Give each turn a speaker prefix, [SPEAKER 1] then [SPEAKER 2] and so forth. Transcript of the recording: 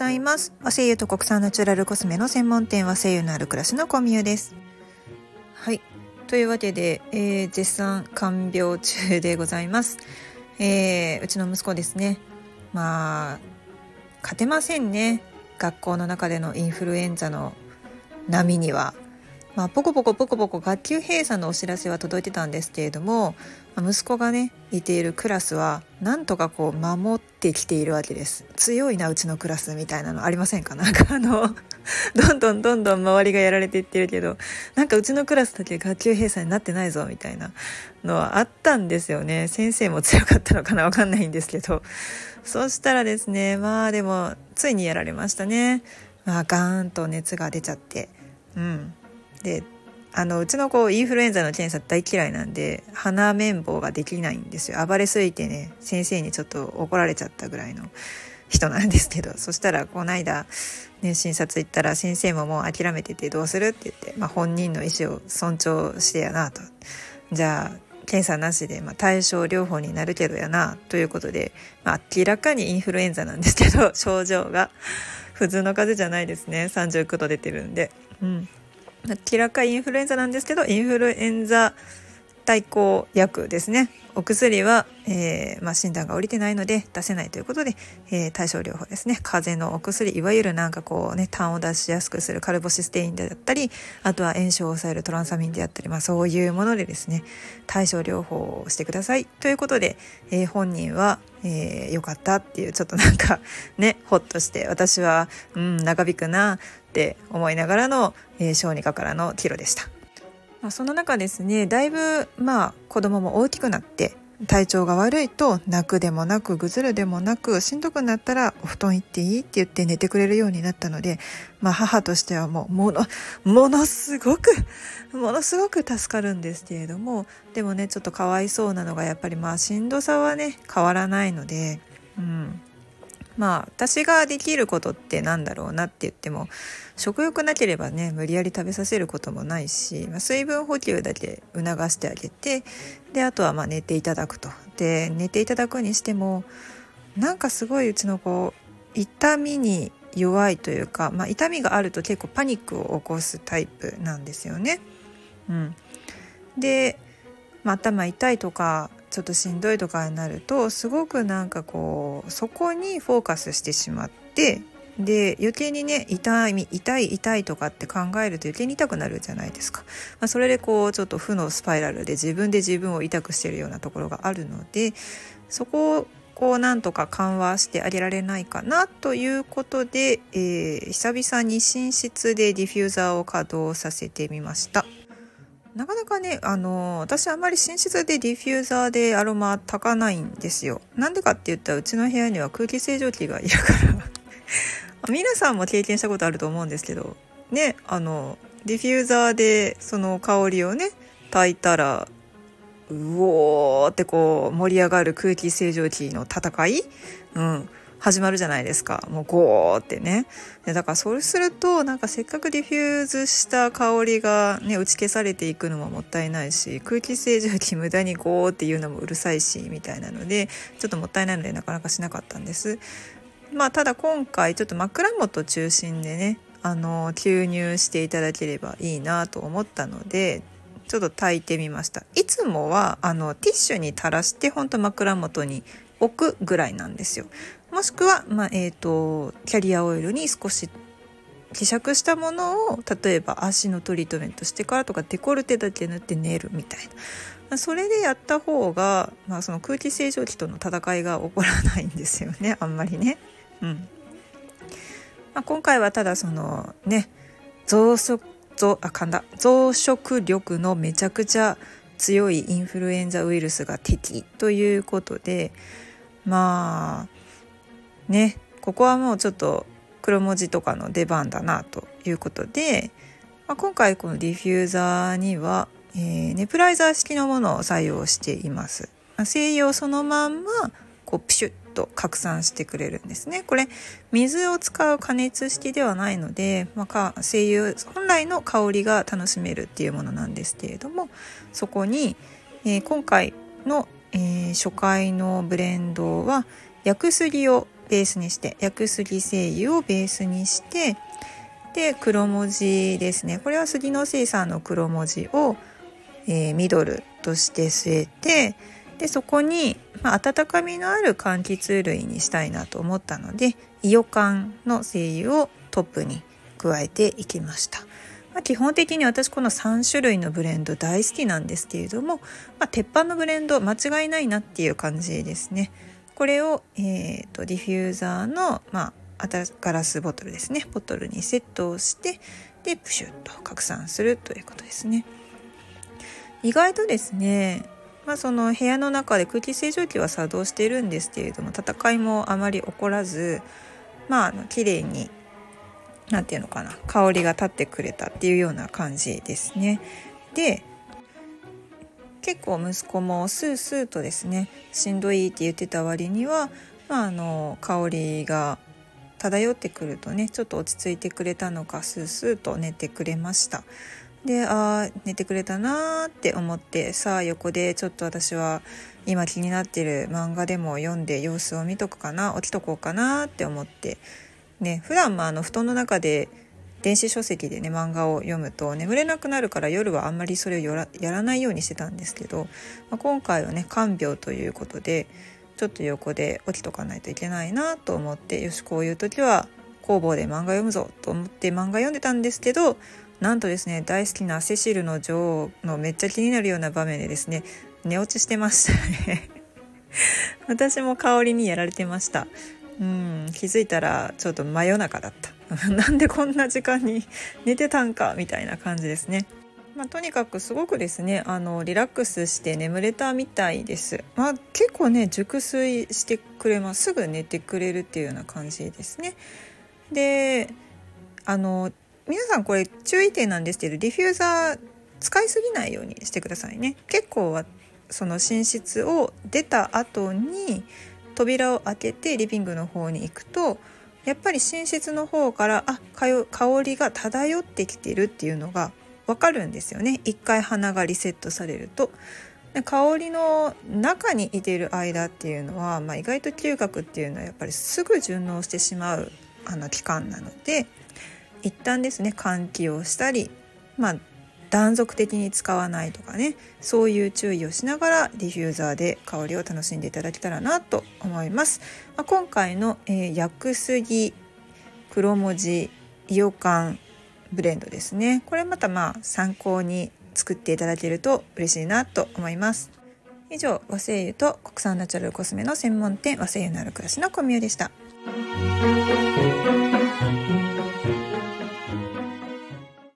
[SPEAKER 1] ざいます。和製油と国産ナチュラルコスメの専門店和製油のある暮らしのコミュです。はい。というわけで、えー、絶賛看病中でございます、えー、うちの息子ですね。まあ勝てませんね。学校の中でのインフルエンザの波には。まあ、ポコポコポコポコ学級閉鎖のお知らせは届いてたんですけれども、息子がねいているクラスはなんとかこう守ってきているわけです。強いなうちのクラスみたいなのありませんか？なんかあの どんどんどんどん周りがやられていってるけどなんかうちのクラスだけ学級閉鎖になってないぞみたいなのはあったんですよね。先生も強かったのかなわかんないんですけど。そしたらですねまあでもついにやられましたね。まあガーンと熱が出ちゃって。うん。であのうちの子インフルエンザの検査大嫌いなんで鼻綿棒ができないんですよ。暴れすぎてね先生にちょっと怒られちゃったぐらいの人なんですけどそしたらこの間、ね、診察行ったら先生ももう諦めててどうするって言って、まあ、本人の意思を尊重してやなと。じゃあ検査なしで、まあ、対症療法になるけどやなということで、まあ、明らかにインフルエンザなんですけど症状が普通の風邪じゃないですね。39度出てるんで。うん。明らかインフルエンザなんですけどインフルエンザ対抗薬ですね。お薬は、えー、まあ、診断が下りてないので出せないということで、えー、対症療法ですね。風邪のお薬いわゆるなんかこうね痰を出しやすくするカルボシステインであったりあとは炎症を抑えるトランサミンであったり、まあ、そういうものでですね対症療法をしてください。ということで、えー、本人はえー、かったっていうちょっとなんかねほっとして私はうん長引くなって思いながらの、え、小児科からのティロでした。まあ、その中ですねだいぶまあ子供も大きくなって体調が悪いと泣くでもなくぐずるでもなくしんどくなったらお布団行っていいって言って寝てくれるようになったので、まあ、母としてはもうものものすごくものすごく助かるんですけれどもでもねちょっとかわいそうなのがやっぱりまあしんどさはね変わらないので、うん、まあ私ができることってなんだろうなって言っても食欲なければね無理やり食べさせることもないし、まあ、水分補給だけ促してあげてであとはまあ寝ていただくと。で寝ていただくにしてもなんかすごいうちの子痛みに弱いというか、まあ、痛みがあると結構パニックを起こすタイプなんですよね。うん、で、まあ、頭痛いとかちょっとしんどいとかになるとすごくなんかこうそこにフォーカスしてしまってで余計にね痛い痛い痛いとかって考えると余計に痛くなるじゃないですか、まあ、それでこうちょっと負のスパイラルで自分で自分を痛くしてるようなところがあるのでそこをこうなんとか緩和してあげられないかなということで、えー、久々に寝室でディフューザーを稼働させてみました。なかなかね、あの私あんまり寝室でディフューザーでアロマ炊かないんですよ。なんでかって言ったらうちの部屋には空気清浄機がいるから 皆さんも経験したことあると思うんですけど、ね、あの、ディフューザーでその香りをね、炊いたら、うおーってこう盛り上がる空気清浄機の戦い？うん。始まるじゃないですか。もうゴーってね。でだからそうするとなんかせっかくディフューズした香りがね打ち消されていくのももったいないし空気清浄機無駄にゴーっていうのもうるさいしみたいなのでちょっともったいないのでなかなかしなかったんです。まあただ今回ちょっと枕元中心でねあの吸入していただければいいなと思ったのでちょっと炊いてみました。いつもはあのティッシュに垂らしてほんと枕元に置くぐらいなんですよ。もしくは、まあ、えっ、ー、と、キャリアオイルに少し希釈したものを例えば足のトリートメントしてからとかデコルテだけ塗って寝るみたいな。それでやった方が、まあ、その空気清浄機との戦いが起こらないんですよね。あんまりね。うん。まあ、今回はただそのね増殖増あ噛んだ。増殖力のめちゃくちゃ強いインフルエンザウイルスが敵ということでまあねここはもうちょっと黒文字とかの出番だなということで、まあ、今回このディフューザーには、えー、ネプライザー式のものを採用しています。まあ、西洋そのまんまこうプシュッと拡散してくれるんですね。これ水を使う加熱式ではないので、まあ、精油本来の香りが楽しめるっていうものなんですけれどもそこに、えー、今回の、えー、初回のブレンドは薬杉をベースにして薬杉精油をベースにしてで黒文字ですねこれは杉の精さんの黒文字を、えー、ミドルとして据えてでそこに、まあ、温かみのある柑橘類にしたいなと思ったので伊予柑の精油をトップに加えていきました。まあ、基本的に私この3種類のブレンド大好きなんですけれども、まあ、鉄板のブレンド間違いないなっていう感じですね。これを、えーと、ディフューザーの、まあ、ガラスボトルですねボトルにセットをしてでプシュッと拡散するということですね。意外とですねまあ、その部屋の中で空気清浄機は作動しているんですけれども戦いもあまり起こらずまああの綺麗に何て言うのかな香りが立ってくれたっていうような感じですね。で結構息子もスースーとですねしんどいって言ってた割には、まあ、あの香りが漂ってくるとねちょっと落ち着いてくれたのかスースーと寝てくれました。でああ寝てくれたなーって思ってさあ横でちょっと私は今気になってる漫画でも読んで様子を見とくかな起きとこうかなって思ってね普段まあの布団の中で電子書籍でね漫画を読むと眠れなくなるから夜はあんまりそれをやらないようにしてたんですけど、まあ、今回はね看病ということでちょっと横で起きとかないといけないなと思ってよしこういう時は工房で漫画読むぞと思って漫画読んでたんですけどなんとですね大好きなセシルの女王のめっちゃ気になるような場面でですね寝落ちしてましたね。私も香りにやられてました。うん気づいたらちょっと真夜中だった なんでこんな時間に寝てたんかみたいな感じですね。まあ、とにかくすごくですねあのリラックスして眠れたみたいです。まあ、結構ね熟睡してくれますすぐ寝てくれるっていうような感じですね。であの皆さんこれ注意点なんですけどディフューザー使いすぎないようにしてくださいね。結構はその寝室を出た後に扉を開けてリビングの方に行くとやっぱり寝室の方からあ香りが漂ってきてるっていうのが分かるんですよね一回鼻がリセットされると。香りの中にいてる間っていうのは、まあ、意外と嗅覚っていうのはやっぱりすぐ順応してしまうあの期間なので一旦ですね換気をしたり、まあ、断続的に使わないとかねそういう注意をしながらディフューザーで香りを楽しんでいただけたらなと思います。まあ、今回の、えー、薬杉黒文字イオカンブレンドですねこれまたまあ参考に作っていただけると嬉しいなと思います。以上和製油と国産ナチュラルコスメの専門店和製油のある暮らしのコミュでした。